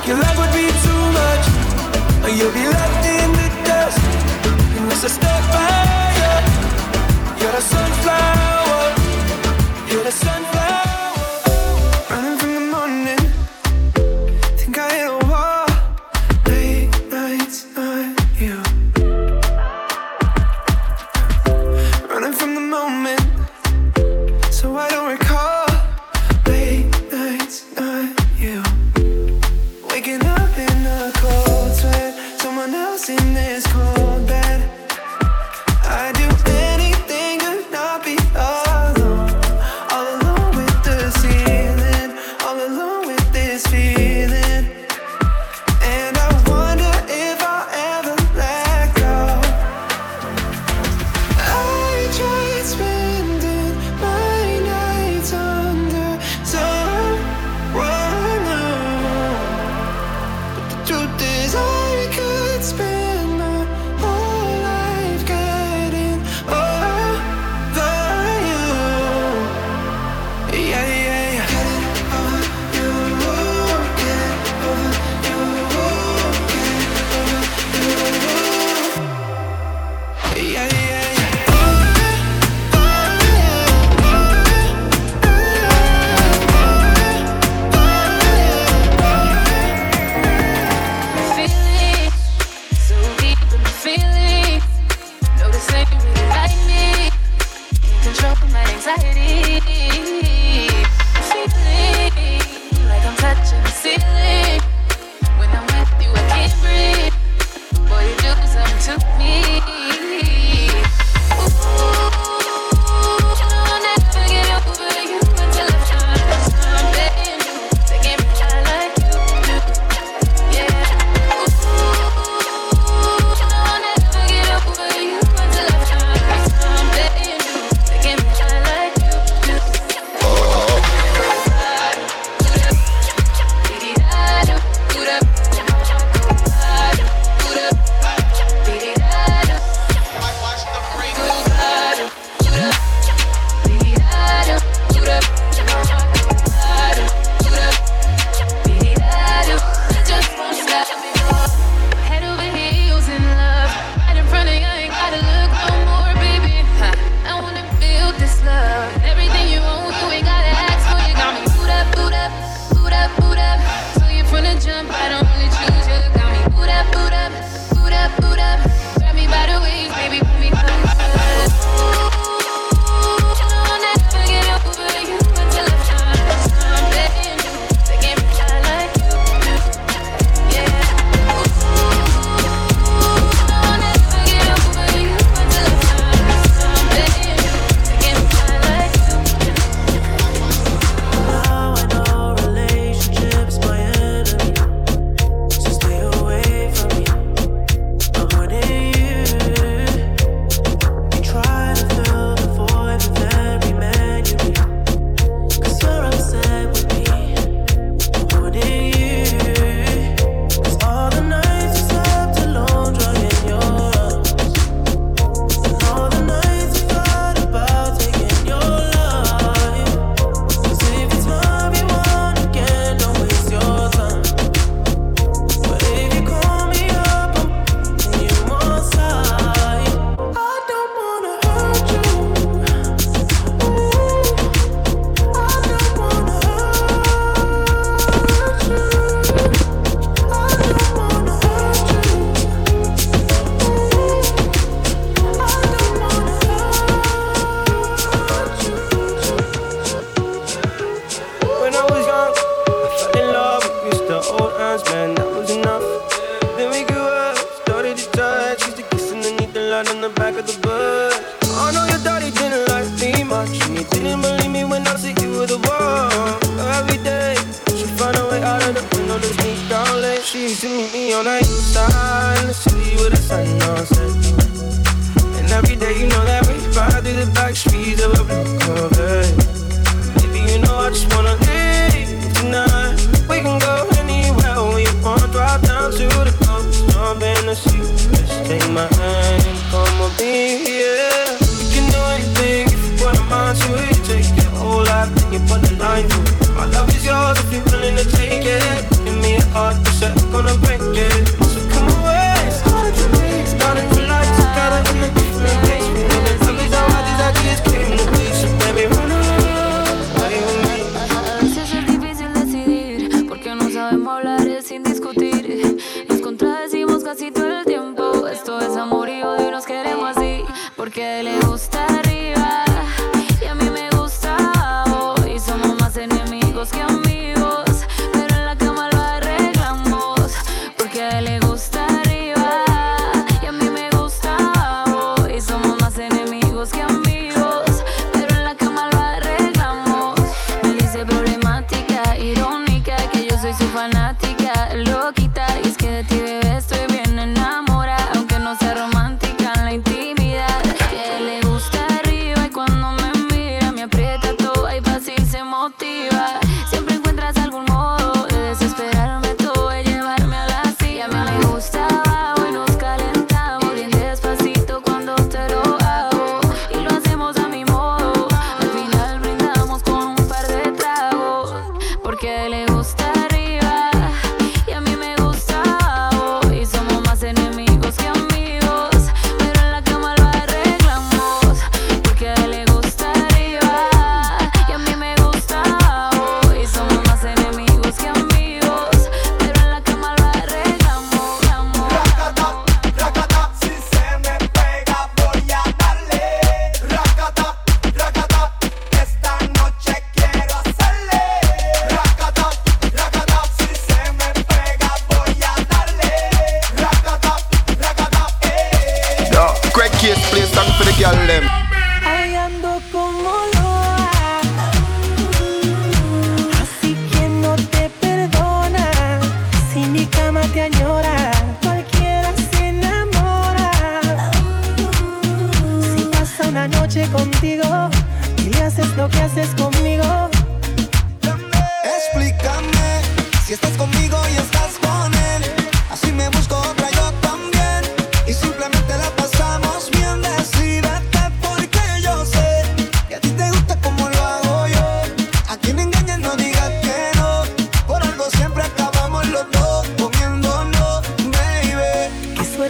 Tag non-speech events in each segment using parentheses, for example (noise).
Think your love would be too much, or you'll be left in the dust. You miss a step by You're a sunflower.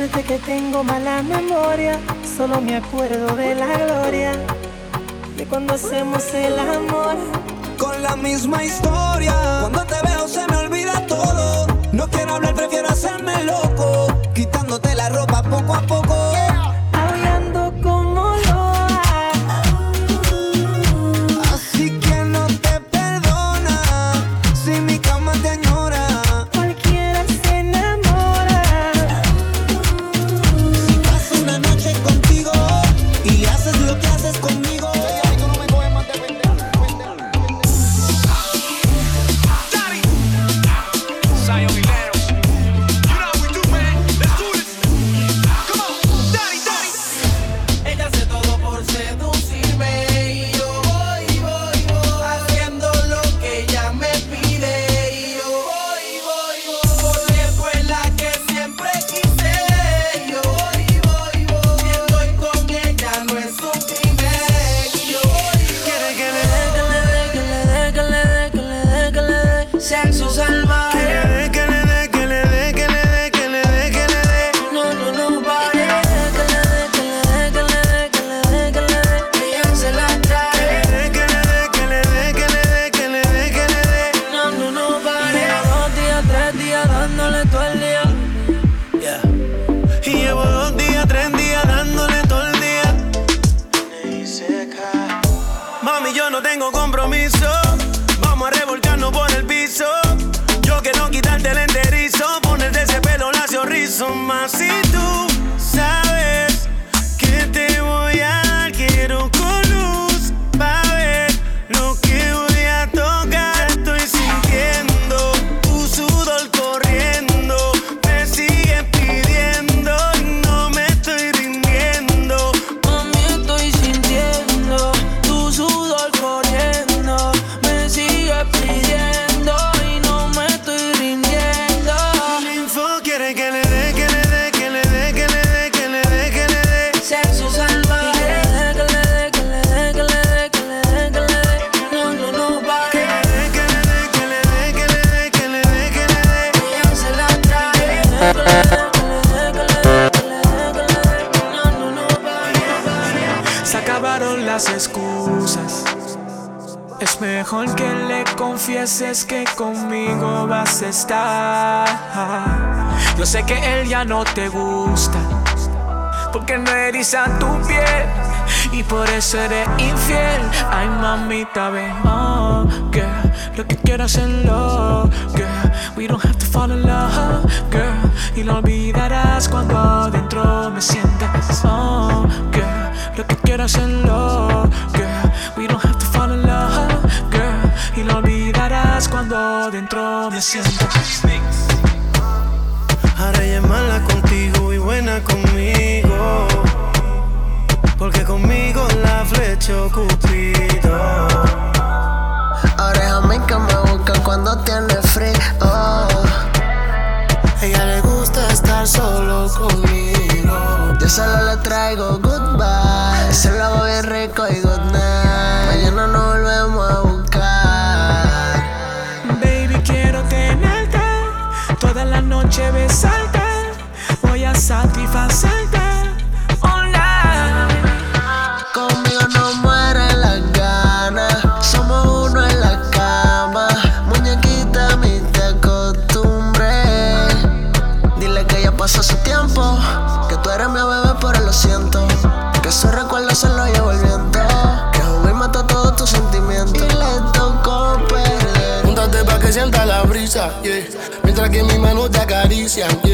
suerte que tengo mala memoria, solo me acuerdo de la gloria de cuando hacemos el amor. Con la misma historia, cuando te veo se me olvida todo. No quiero hablar, prefiero hacerme loco, quitándote la ropa poco a poco. Yo sé que él ya no te gusta, porque no eriza tu piel y por eso eres infiel. Ay, mamita, ven, oh, girl, lo que quiero hacerlo, girl. We don't have to fall in love, girl, y lo olvidarás cuando dentro me sientas, oh, girl, lo que quiero hacerlo, girl. Me sientas. Ahora ella es mala contigo y buena conmigo. Porque conmigo la flechó Cupido. Ahora es a mí que me buscan cuando tiene frío. Ella le gusta estar solo conmigo. Yo solo le traigo yeah. Mientras que mis manos te acarician, yeah.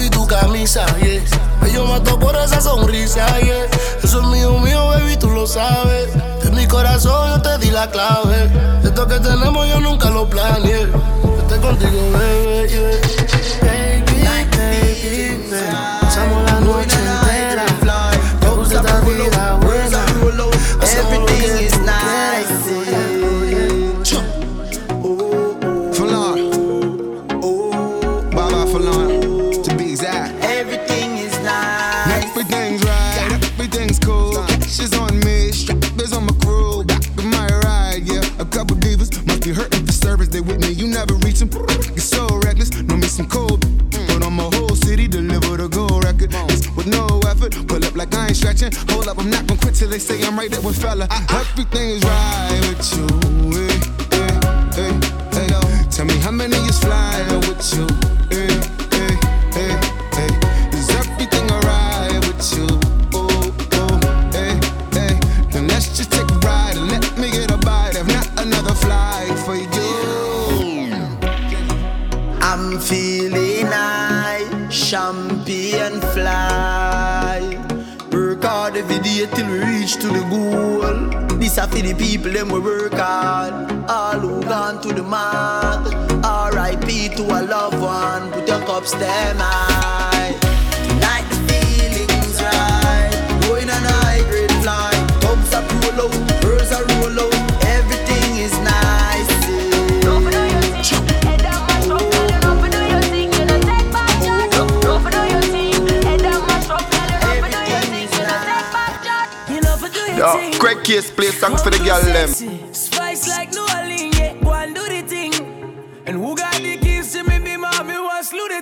Y tu camisa, yeah. Yo mato por esa sonrisa, yeah. Eso es mío, mío, baby, tú lo sabes. De mi corazón yo te di la clave. Esto que tenemos yo nunca lo planeé. Estoy contigo, baby, yeah. Baby, baby, baby.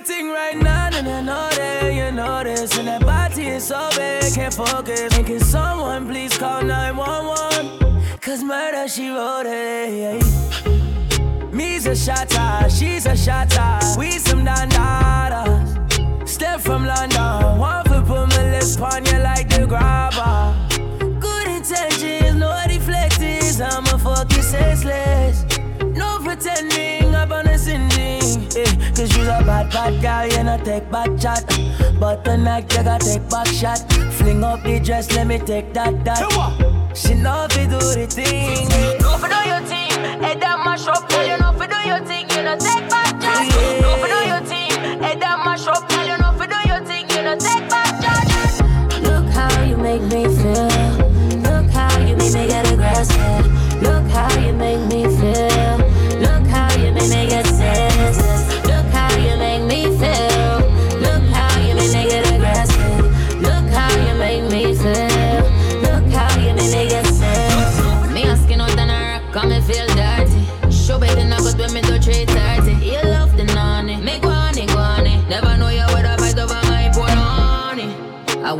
Thing right now. And I know that you know this. And that body is so big, can't focus. And can someone please call 911? Cause murder, she wrote it. Me's a shotter, she's a shotter. We some dandadas. Step from London, one foot put my lips on you like the grabber. Good intentions, no deflectors. I'm a fucking senseless. No pretending up on a sending. Eh, Cause you're a bad, bad girl, you know, take back chat. But tonight, you gotta take back shot. Fling up the dress, let me take that, that. She know fi do the thing. Don't fi do your thing, head down my shop, girl. You know fi do your thing, you know take back shot. Yeah. Don't do your thing, head down my shop, girl. You know fi do your thing, you know take back shot. Look how you make me feel. Look how you make me get aggressive.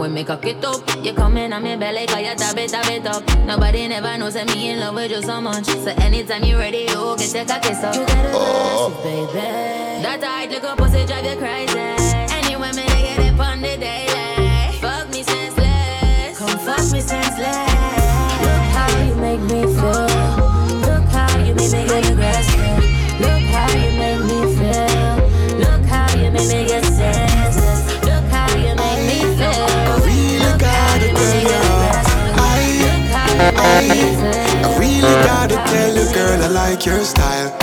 Me cock it up. You come in on me belly, cause you tap it, tap it up. Nobody never knows that me in love with you so much. So anytime you ready, you get your cocky up. You got a oh. baby. That tight little pussy drive you crazy. I, I, I really gotta tell you, girl, I like your style.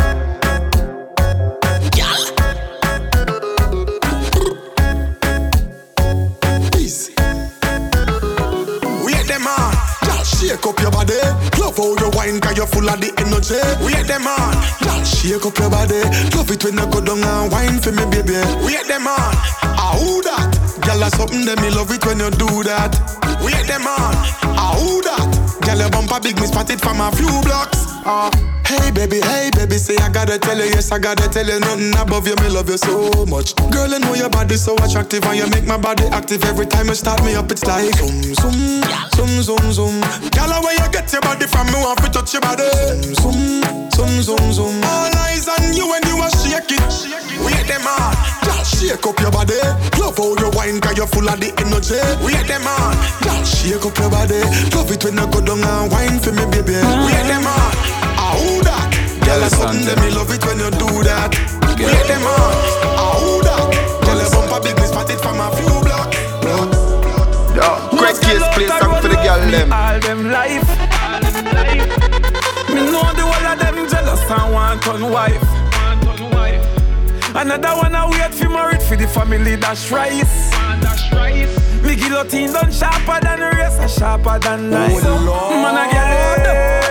Wait them on, y'all shake up your body. Love how you wine, cause you're full of the energy. Wait them on. Girl, shake up your body. Love it when you go down and wine for me, baby. Wait them on. Ah, who that? Girl, that's something that me love it when you do that. We Wait them on. Ah, who that? Girl, your bumper big, me spot it from a few blocks. Ah. Hey baby, hey baby, say I gotta tell you, yes I gotta tell you nothing above you, me love you so much. Girl, I know your body so attractive and you make my body active every time you start me up. It's like zoom zoom, zoom zoom zoom. Girl, where you get your body from? Me want to touch your body. Zoom zoom, zoom zoom. All eyes on you when you are shake it. Wait them on, girl, shake up your body. Love how you wine 'cause you're full of the energy. Wait them on, girl, shake up your body. Love it when you go down and wine for me, baby. Wait them on. Girl, it's something that me love it when you do that. Wait them on. Ah, who that? Girl, your bumper big, me spot it from a few blocks. Yo, Craig Case, play song for the girl them. All them life. Me know the whole of them jealous and want on wife. Another one I wait for married for the family dash rice. Dash rice. Me guillotine done sharper than razor, sharper than knife. Oh, Man, I get.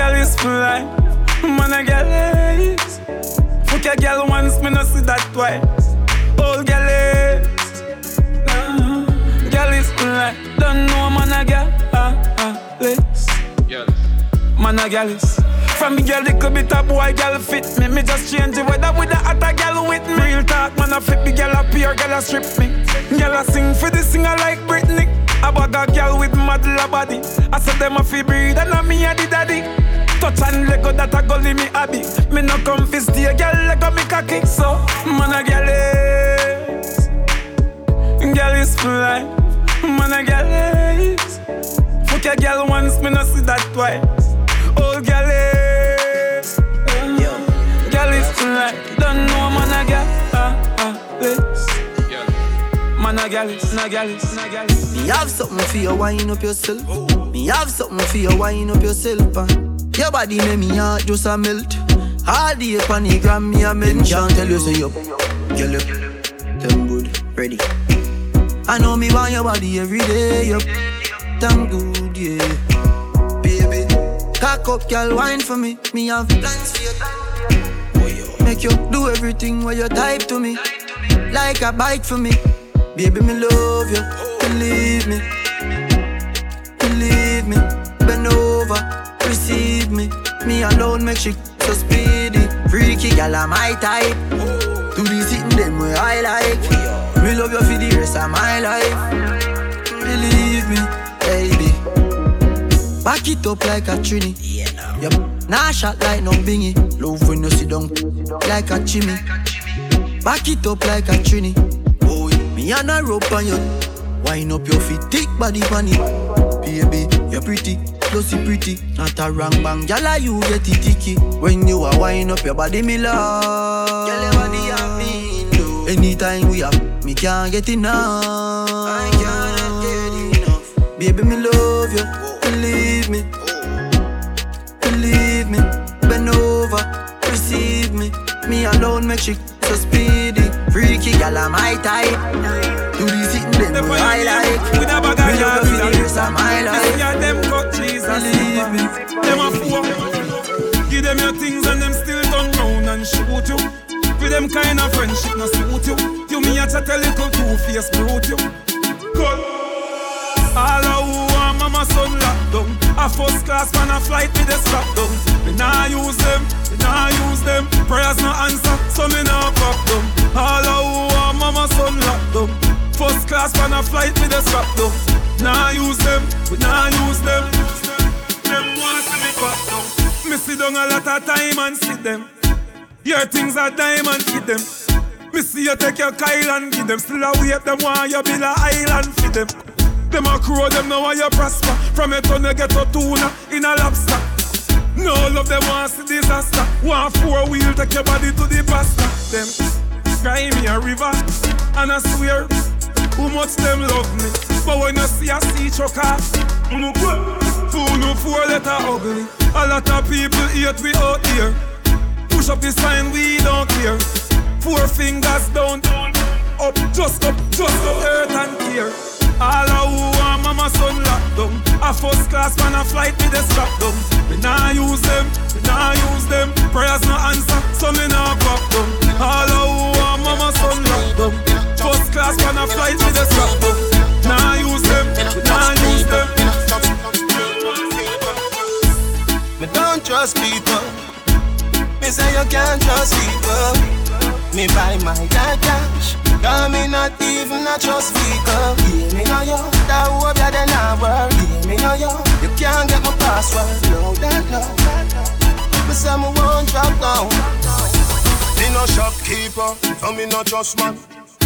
Girl is fly, man a girl is. Fuck a girl once, me no see that twice. Old girl is, nah. Girl is fly, don't know man a girl ah ah. Man a girl is. From me girl, little bit of boy, girl fit me. Me just change the weather with the other girl with me. Real talk, man, I flip the girl up here, girl, I strip me. Girl, I sing for the singer like Britney. I bag a girl with model body. I said them a fi breed and I'm me a the daddy. Touch and lego that a gully me hobby. Me no come fi stay, girl lego me cocky. So man a girl is, girl is fly. Man a girl is. Fuck a girl once, me no see that twice. Old girl is, girl is fly. Don't know man a girl, ah ah is. Man a girl is, na girl is, na girl is. Me have something for you, wind up yourself. Me have something for you, wind up yourself. And your body make me heart just a melt. All day on the gram, me a men can't tell you say so you, girl you, them good, ready. I know me want your body every day, yup. Damn good, yeah. Baby, cock up, girl, wine for me. Me have plans for you. Make you do everything while you type to me, like a bite for me. Baby, me love you, believe me, me. Me alone make she so speedy. Freaky gal, I'm my type. Do the sitting them where I like. Me love you for the rest of my life. Believe me, baby. Back it up like a trini. Yep. Nah shot like no bingy. Love when you sit down like a chimney. Back it up like a trini. Boy, me and a rope on you. Wind up your feet, thick body bunny. Baby, you're pretty plus you pretty. Not a wrong bang, gyal, you get it ticky. When you are wind up your body, me love. Your body have me no. Anytime we have, me can't get enough. I cannot get enough. Baby, me love you, believe me. Believe me, bend over, receive me. Me alone make she speedy. Freaky gal, I'm my type. Do the sitting them where I like. With a bag of love you the rest of my life. Yeah, them cut cheese and Believe me. Them a fool. Give them your things and them still turn round and shoot you. For them kind of friendship no suit you. You me a chat a little two face brute you. Cut. All of who want mama son locked down. A first class man a flight with the strap down. Me nah use them, me nah I flight with a scrap though. Nah use them, we nah use them. Them want to me back though. Me see down a lot of time and see them. Your things are diamond, give them. Me see you take your Kyle and give them. Still a wait them want you build a island feed them. Them a crow them know how you prosper. From your tunnel get a tuna in a lobster. No love them want see disaster. One four wheel take your body to the pasta. Them cry me a river and I swear who much them love me. But when you see a sea trucker, mm, fool no four letter ugly. A lot of people hate we out here. Push up the sign, we don't care. Four fingers down, up, just up, just up, earth and care. All of who want mama son locked down. A first class man a flight with a strap down. We nah use them, we nah use them. Prayers no answer, so me nah back down. All of who want mama son locked down. First class man a flight with a strap down. Nah use them, nah use them. Me don't trust people. Me say you can't trust people. Me buy my dad cash. Cause me not even a trust vehicle. Yeah, me know you. That hope you then I work. Yeah, me know you. You can't get my password. No, that no. Me say me won't drop down. Me no shopkeeper, so me no trust man.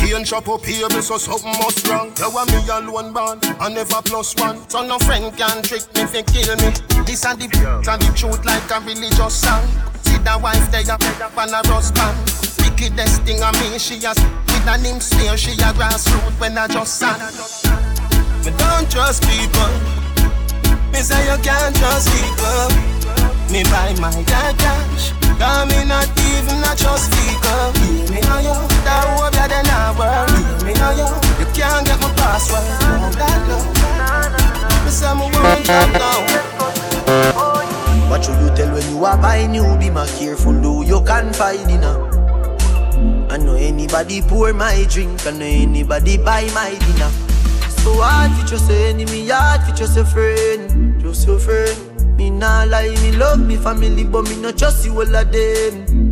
He ain't shop up here, me so something must wrong. You want me alone born, I never plus one. So no friend can trick me fi kill me. This and the and the truth like a religious song. See the wife there up on a rust band. Wickedest thing of me, she has with a name smear. She a grassroots when I just sang. Me don't trust people. Me say you can't trust people. Me buy my dad cash. Cause me not even a trust vehicle. Yeah, me know you. That hope you then I work. Yeah, me know you. You can't get my password. No, that no. Me say me won't drop down. What should you tell when you are buying new? Be more careful, though you can find in I know anybody pour my drink, I know anybody buy my dinner. So hard for just enemy, hard for just a friend, just a friend. Me nah lie, me love me family, but me not trust you all of them.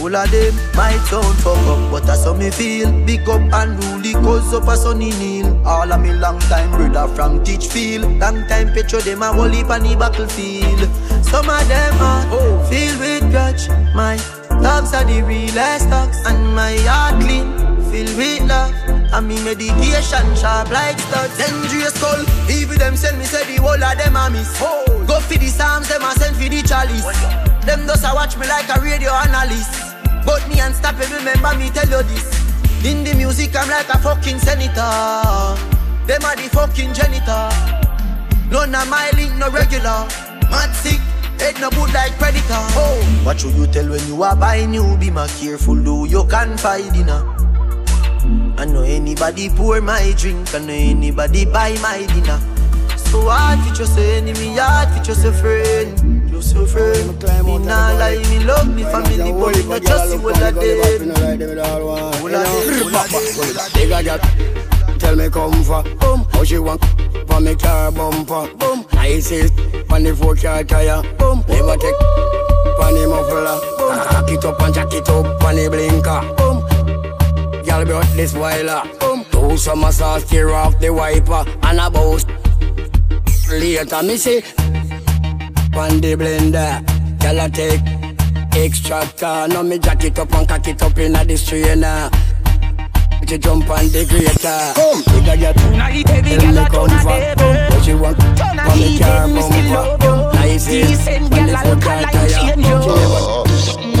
All of them My sound fuck up, but that's how me feel. Big up and rule cause up a sunny kneel. All of me long time brother from Teachfield. Long time petro them a whole heap on the battlefield. Some of them are oh. filled with grudge. My dogs are the realest dogs, and my heart clean, filled with love. And me meditation sharp like studs. Dangerous skull, even them send me say the whole of them a miss. Oh. Go for the psalms, them a send for the chalice. Them does a watch me like a radio analyst. But me unstoppable, remember me tell you this. In the music, I'm like a fucking senator. Them are the fucking janitor. None of my link no regular. Mad sick, head no good like predator. Oh, what should you tell when you are buying new? Be more careful, do you can find dinner. I know anybody pour my drink, I know anybody buy my dinner. So hard for just a enemy, hard for just a friend, just a friend. Me nah lie, me love me family, but me not just you all of them. All of them. Bigger gal, tell me come for boom. How she want for me car bumper boom. Nicest on the four car tire boom. Never take on the muffler. Cock ah, it up and jack it up on the blinker boom. Gal brought this whiler boom. Do some sauce, tear off the wiper and a boast. Later me say on the blender, gal I take extractor. Now me jack it up and cock it up inna the strainer. She jump on the grater. Come, bigger get. Night heavy Tell gal me a turn a for. devil. What she want? Turn a For me car heathen, me still love bumper. you. Nice is. Decent When gal the a foot look car like tire. change you.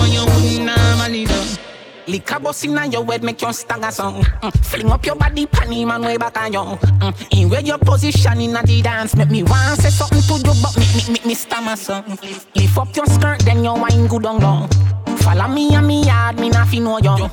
Liquor bust inna your head make you stagger song. Mm. Fling up your body, panty man way back on you. Mm. In where your position inna the dance, make me want say something to you, but me me me, me stammer song. Lift up your skirt, then your wine good on down. Follow me and me yard, me not fi know you.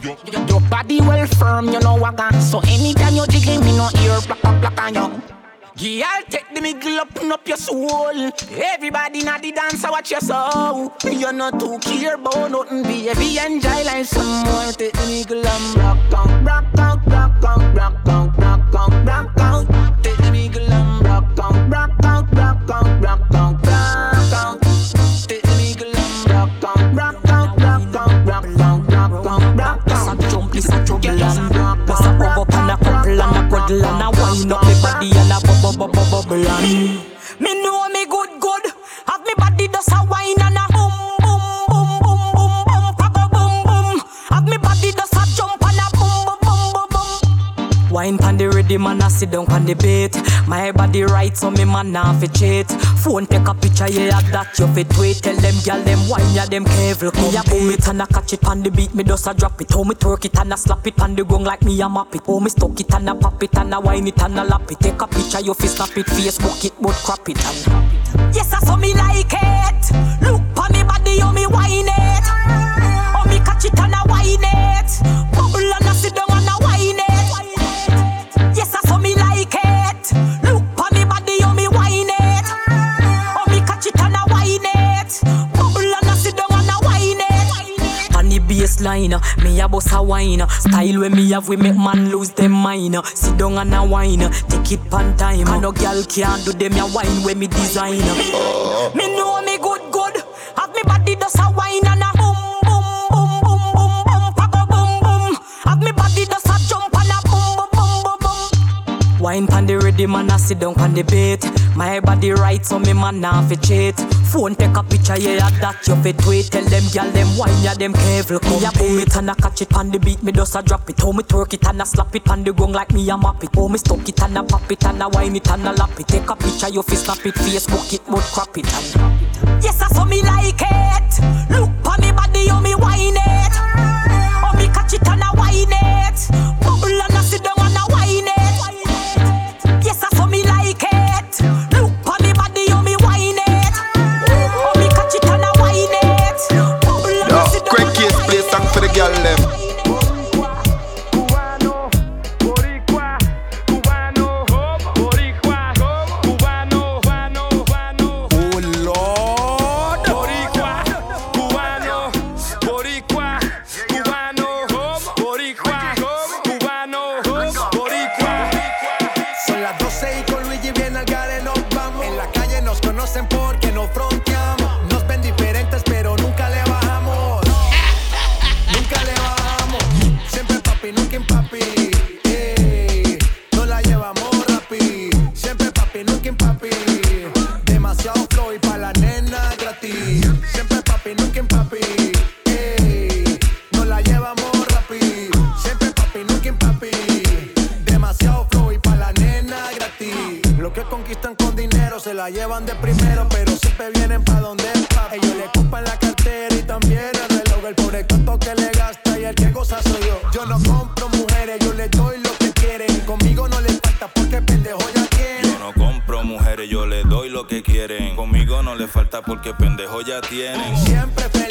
Your body well firm, you know what got. So anytime you jiggle, me no ear black black black on you. Girl, take the middle up, up your soul. Everybody na the dance, I watch your soul. You're not too care about nothing, baby. Enjoy life some more. Take the middle and rock out, rock out, rock out, rock out, rock out, rock out. Take the middle and rock out, rock out, rock out, rock out, rock out. Take the middle and rock out, rock out, rock out, rock out, rock out, rock out. This a jump, this a trouble and Plus a rub up and a couple and a cuddle and a wind up body and a bubble bubble bubble and Me know me good good Have me body does a wine and a ready, man, I sit down on the bait. My body right, so me man now fi cheat. Phone take a picture, yeah, that you fit tweet. Tell them, girl, them wine, yeah, them careful. Me a boom it and I catch it on the beat, me just a drop it. How me twerk it and I slap it on the gong like me a map it. How me stuck it and I pop it and I wine it and I lap it. Take a picture, you fi snap it, Facebook it, but crop it and. Yes, I saw me like it. Look Baseline, me a boss a wine. Style when me have we make man lose them mind. Sit down and a wine, take it pan time. And no girl can't do them a wine when me design. Me know me good good. Have me body just a wine and a boom boom boom boom boom boom boom boom. Have me body just a jump and a boom boom boom boom boom. Wine pan the ready man, I sit down on the bait. My body right, so me man now fi cheat. Phone take a picture, yeah, that you fi tweet. Tell them, girl, them wine, yeah, them careful. Me a boom it and I catch it on the beat, me just a drop it. How me twerk it and I slap it on the gong like me a map it. How me stuck it and I pop it and I wine it and I lap it. Take a picture, you fi snap it, Facebook it, but crop it and. Yes, I saw me like it. Look on me body, how me wine la llevan de primero, pero siempre vienen pa' donde es papi. Ellos le compran la cartera y también el reloj. El pobre tanto que le gasta y el que goza soy yo. Yo no compro mujeres, yo les doy lo que quieren. Conmigo no les falta porque pendejo ya tienen. Yo no compro mujeres, yo les doy lo que quieren. Conmigo no les falta porque pendejo ya tienen. Siempre feliz,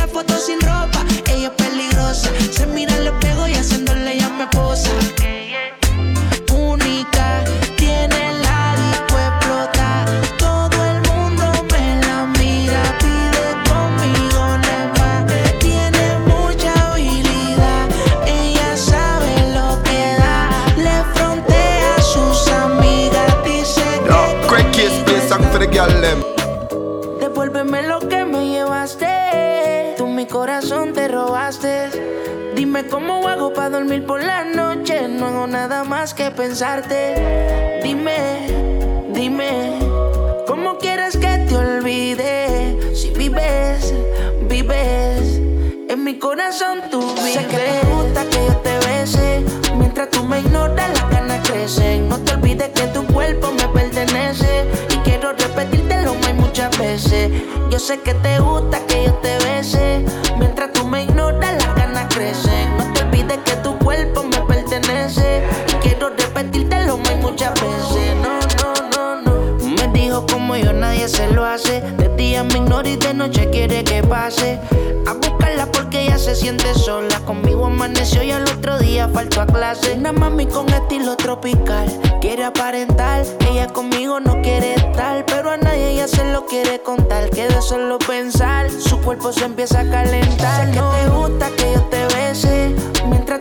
la foto sin ropa, ella es peligrosa. Se mira al espejo y haciéndole ya me posa. Única, tiene la disco explota. Todo el mundo me la mira, pide conmigo neva. Tiene mucha habilidad, ella sabe lo que da. Le frontea a sus amigas, dice no, que. No, quick. Dime cómo hago para dormir por la noche. No hago nada más que pensarte. Dime, dime, ¿cómo quieres que te olvide? Si vives, vives. En mi corazón tú vives. Sé que te gusta que yo te bese. Mientras tú me ignoras, las ganas crecen. No te olvides que tu cuerpo me pertenece. Y quiero repetírtelo más muchas veces. Yo sé que te gusta que yo te bese. Mientras tú me ignoras, No te olvides que tu cuerpo me pertenece. Y quiero repetírtelo más muchas veces. No, no, no, no. Me dijo como yo nadie se lo hace. De día me ignora y de noche quiere que pase. A porque ella se siente sola. Conmigo amaneció y al otro día faltó a clase. Una mami con estilo tropical. Quiere aparentar, ella conmigo no quiere estar. Pero a nadie ella se lo quiere contar. Que de solo pensar, su cuerpo se empieza a calentar. Sé que te gusta que yo te bese. Mientras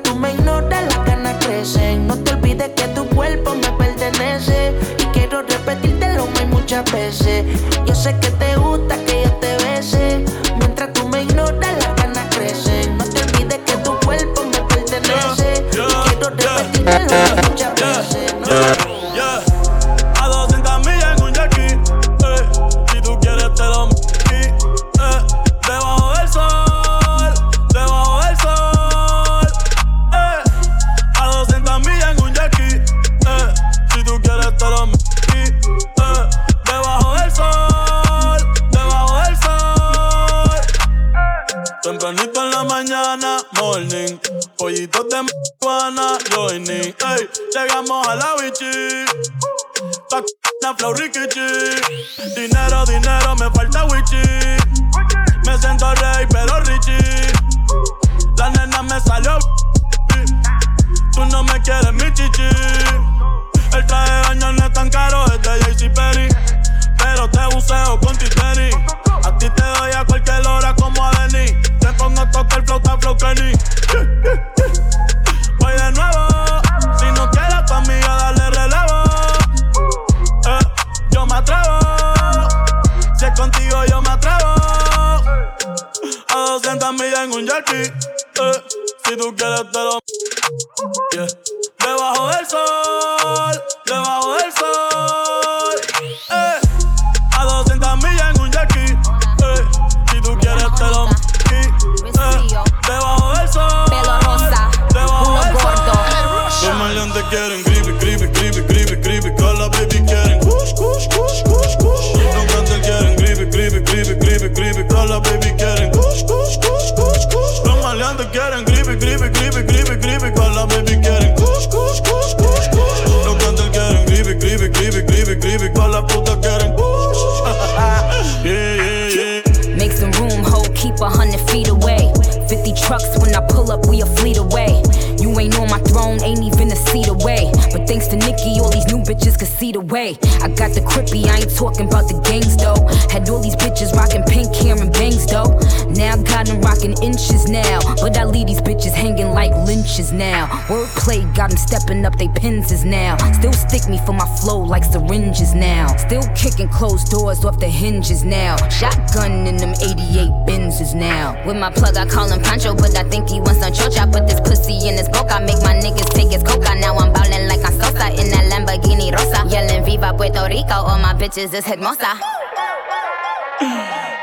trucks when I pull up, we a fleet away. You ain't on my throne, ain't even a seat away. But thanks to Nicki, all these new bitches could see the way. I got the crippy, I ain't talking about the gangs though. Had all these bitches rocking pink hair and bangs though. Now got them rocking inches now. But I leave these bitches hanging like lynches now. Wordplay got them stepping up they pins now. Still stick me for my flow like syringes now. Still kicking closed doors off the hinges now. Shotgun in them 88 Benzes now. With my plug, I call him Pancho, but I think he wants some chocha. Put this pussy in his coca, make my niggas take his coca. Now I'm ballin' like I'm Sosa in that Lamborghini Rosa. Yelling Viva Puerto Rico, all my bitches is hermosa.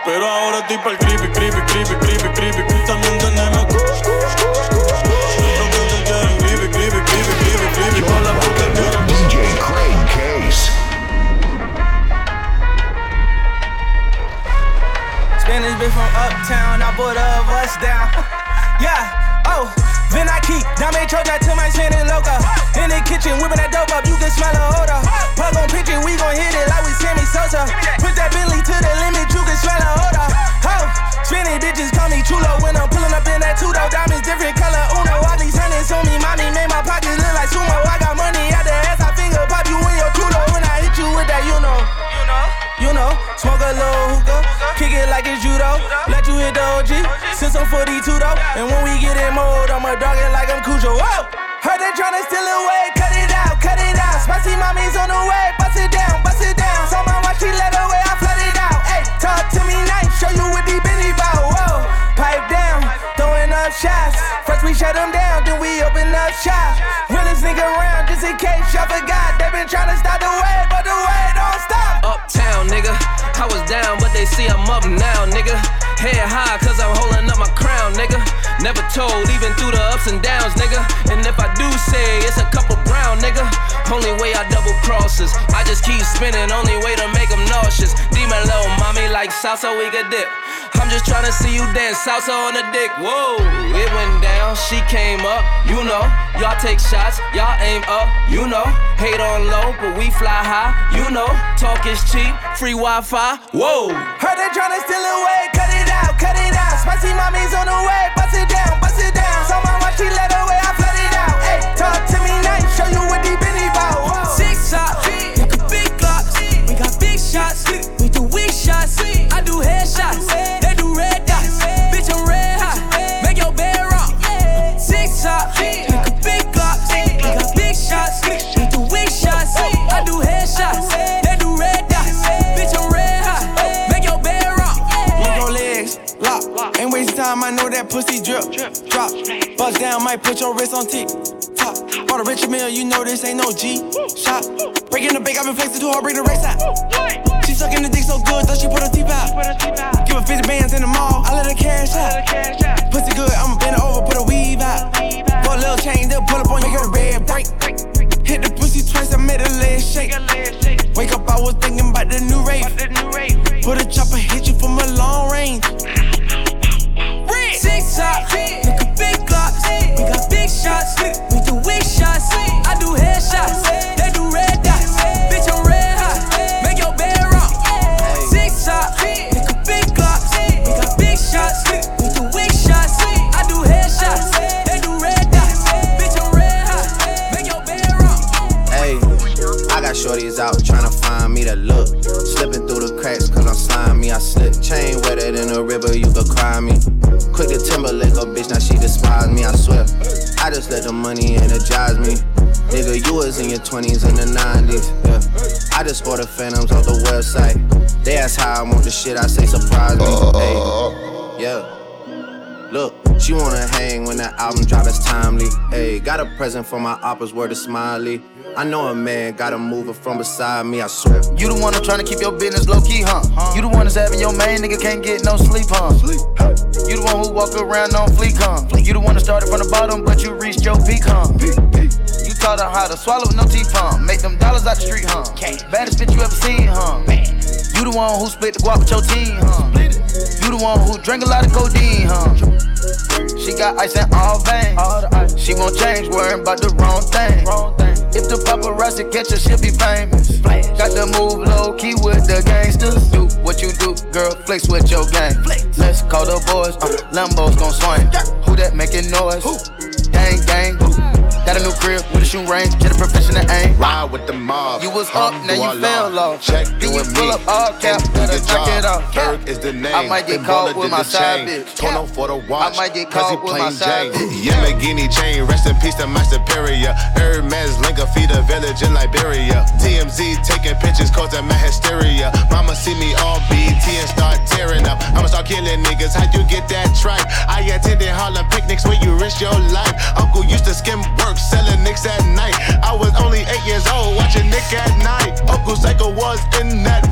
Pero ahora estoy pa'l creepy, creepy, creepy, creepy, creepy. También tenemos creepy, creepy, creepy, creepy, creepy. DJ Case. Spanish bitch from uptown, I bought a bust down. (laughs) yeah, oh, then I keep Dame Choja till my shin and loca. In the kitchen, whipping that dope up, you can smell the odor. Plug on picture, we gon' hit it like we Sammy Sosa. Put that Bentley to the limit, you can smell the odor. Ho, spinning bitches call me Chulo when I'm pulling up in that two though. Diamonds different color, Uno, all these hundreds on me. Mommy made my pockets look like sumo. I got money out the ass, I finger pop you in your culo when I hit you with that, you know. You know, smoke a little hookah, kick it like it's judo. Let you hit the OG, since I'm 42 though. And when we get in mode, I'ma dog it like I'm Cujo. Whoa! Heard they tryna steal away, cut it out, cut it out. Spicy mommy's on the way, bust it down, bust it down. Saw my watch, she let away, I flood it out. Hey, talk to me nice, show you what deep Benny bout. Whoa, pipe down, throwing up shots. First we shut them down, then we open up shots. Realest nigga around, just in case y'all forgot. They been tryna stop the way, but the way Nigga. I was down, but they see I'm up now, nigga. Head high, cause I'm holding up my crown, nigga. Never told, even through the ups and downs, nigga. And if I do say it's a couple brown, nigga. Only way I double crosses. I just keep spinning, only way to make them nauseous. Demon little mommy like salsa, we could dip. I'm just tryna see you dance salsa on the dick. Whoa, it went down, she came up, you know. Y'all take shots, y'all aim up, you know. Hate on low, but we fly high, you know. Talk is cheap, free Wi Fi, whoa. Heard they tryna steal away, that pussy drip. Drop, bust down, might put your wrist on tick. Top, bought a rich meal, you know this ain't no G. Shot, breaking the bank, I've been flexing too hard, break the race out. She sucking the dick so good, thought she put her teeth out. Give her 50 bands in the mall, I let her cash out. Pussy good, I'ma bend over, put a weave out. For a little change, they'll pull up on you, get a red break. Hit the pussy twice, I made a leg shake. Wake up, I was thinking about the new rate. Put a chopper, hit just let the money energize me. Nigga, you was in your 20s and the 90s, yeah. I just bought the phantoms off the website. They ask how I want the shit, I say surprise me. Hey, yeah. Look, she wanna hang when the album drop, it's timely. Hey, got a present for my oppas, word of smiley. I know a man got a mover from beside me, I swear. You the one that's trying to keep your business low key, huh? You the one that's having your main nigga can't get no sleep, huh? You the one who walk around on fleek, huh? You the one that started from the bottom, but you reached your peak, huh? You taught her how to swallow with no teeth, huh? Make them dollars out the street, huh? Baddest bitch you ever seen, huh? You the one who split the guap with your team, huh? You the one who drank a lot of codeine, huh? She got ice in all veins. She won't change, worrying about the wrong thing. If the paparazzi catch her, she'll be famous. Got to move low key with the gangsters. Do what you do, girl, flex with your gang. Let's call the boys, uh, Lambo's gon' swing. Who that making noise? Gang, gang. Got a new crib with a shoe range, get a professional aim. Ride with the mob. You was up, now you fell off. Check Then you pull me. up all cap, do better knock it off. Berg is the name. I might get caught with my side bitch. Tono for the watch. I might get caught with my side bitch. Yamagini chain. Rest in peace to my superior. Hermes Linka feed a village in Liberia. TMZ taking pictures causing my hysteria. Mama see me on BT and start tearing up. I'ma start killing niggas. How'd you get that tripe? I attended Harlem picnics where you risk your life. Uncle used to skim work selling nicks at night. I was only eight years old watching Nick at night. Uncle Psycho was in that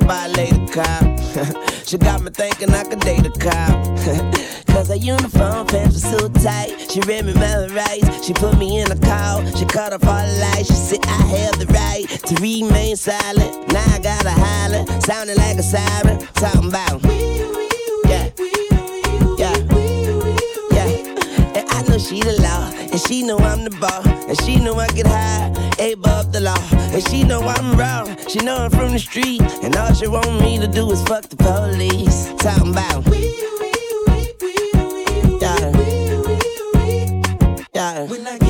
by a cop. (laughs) she got me thinking I could date a cop. (laughs) Cause her uniform pants were so tight. She read me my rights. She put me in a call. She cut off all the lights. She said I have the right to remain silent. Now I gotta holler. Sounding like a siren. Talking about. Yeah. Yeah. Yeah. And I know she the law. And she know I'm the ball. And she know I get high. Above the law. And she know I'm wrong. She know I'm from the street. And all she want me to do is fuck the police. Talking about. Yeah. Yeah. When I get up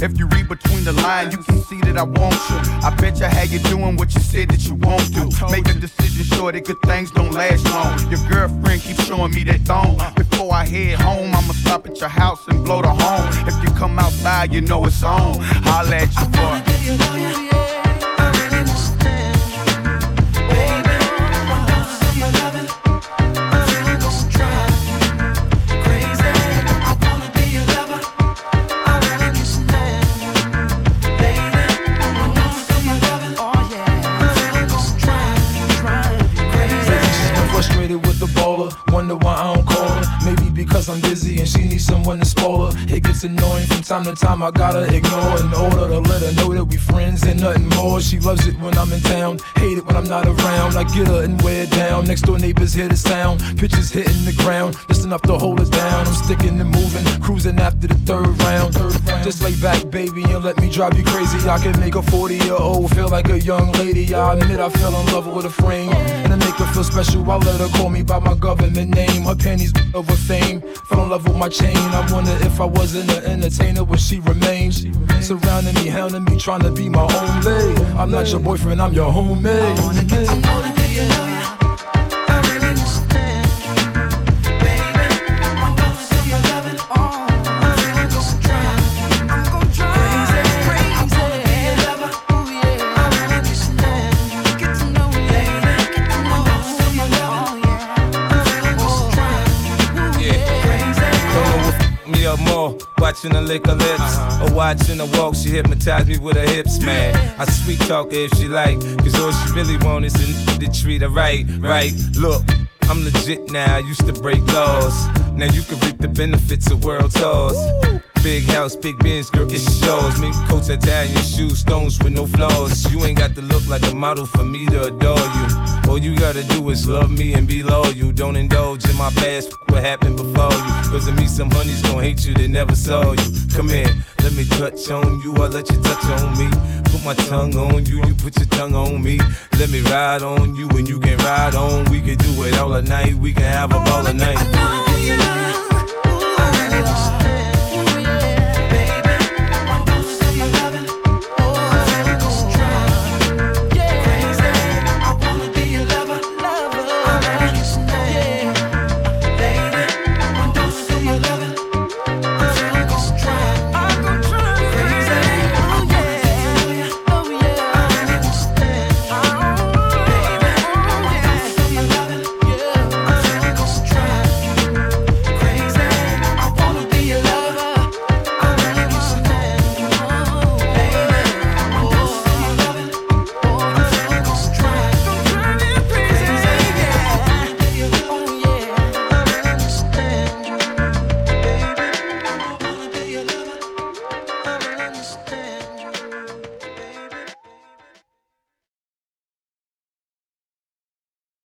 If you read between the lines, you can see that I want you. I bet you how you doing what you said that you won't do. Make a decision sure that good things don't last long. Your girlfriend keeps showing me that thong. Before I head home, I'ma stop at your house and blow the horn. If you come outside, you know it's on. I'll at you, boy. Someone to spoil. It gets annoying time to time. I gotta ignore in order to let her know that we friends and nothing more. She loves it when I'm in town, hate it when I'm not around. I get her and wear it down. Next door neighbors hear the sound. Pitches hitting the ground, just enough to hold us down. I'm sticking and moving, cruising after the third round. Just lay back, baby, and let me drive you crazy. I can make a 40 year old feel like a young lady. I admit I fell in love with a frame, and I make her feel special. I let her call me by my government name. Her panties over fame. Fell in love with my chain. I wonder if I wasn't an entertainer, would she remain? Surrounding me, hounding me, trying to be my own lady. I'm not your boyfriend, I'm your homemade. Watching her lick her lips. Uh-huh. Or watching her walk, she hypnotized me with her hips, man. I sweet talk her if she like, cause all she really want is a to treat her right, right. Look. I'm legit now, I used to break laws. Now you can reap the benefits of world tours. Big house, big bins, girl, it shows. Me coats, Italian shoes, stones with no flaws. You ain't got to look like a model for me to adore you. All you gotta do is love me and be loyal. You don't indulge in my past, what happened before you. Cause of me, some honeys gon' hate you that never saw you. Come here, let me touch on you, I'll let you touch on me. Put my tongue on you, you put your tongue on me. Let me ride on you and you can ride on. We can do it all at night, we can have a ball at night.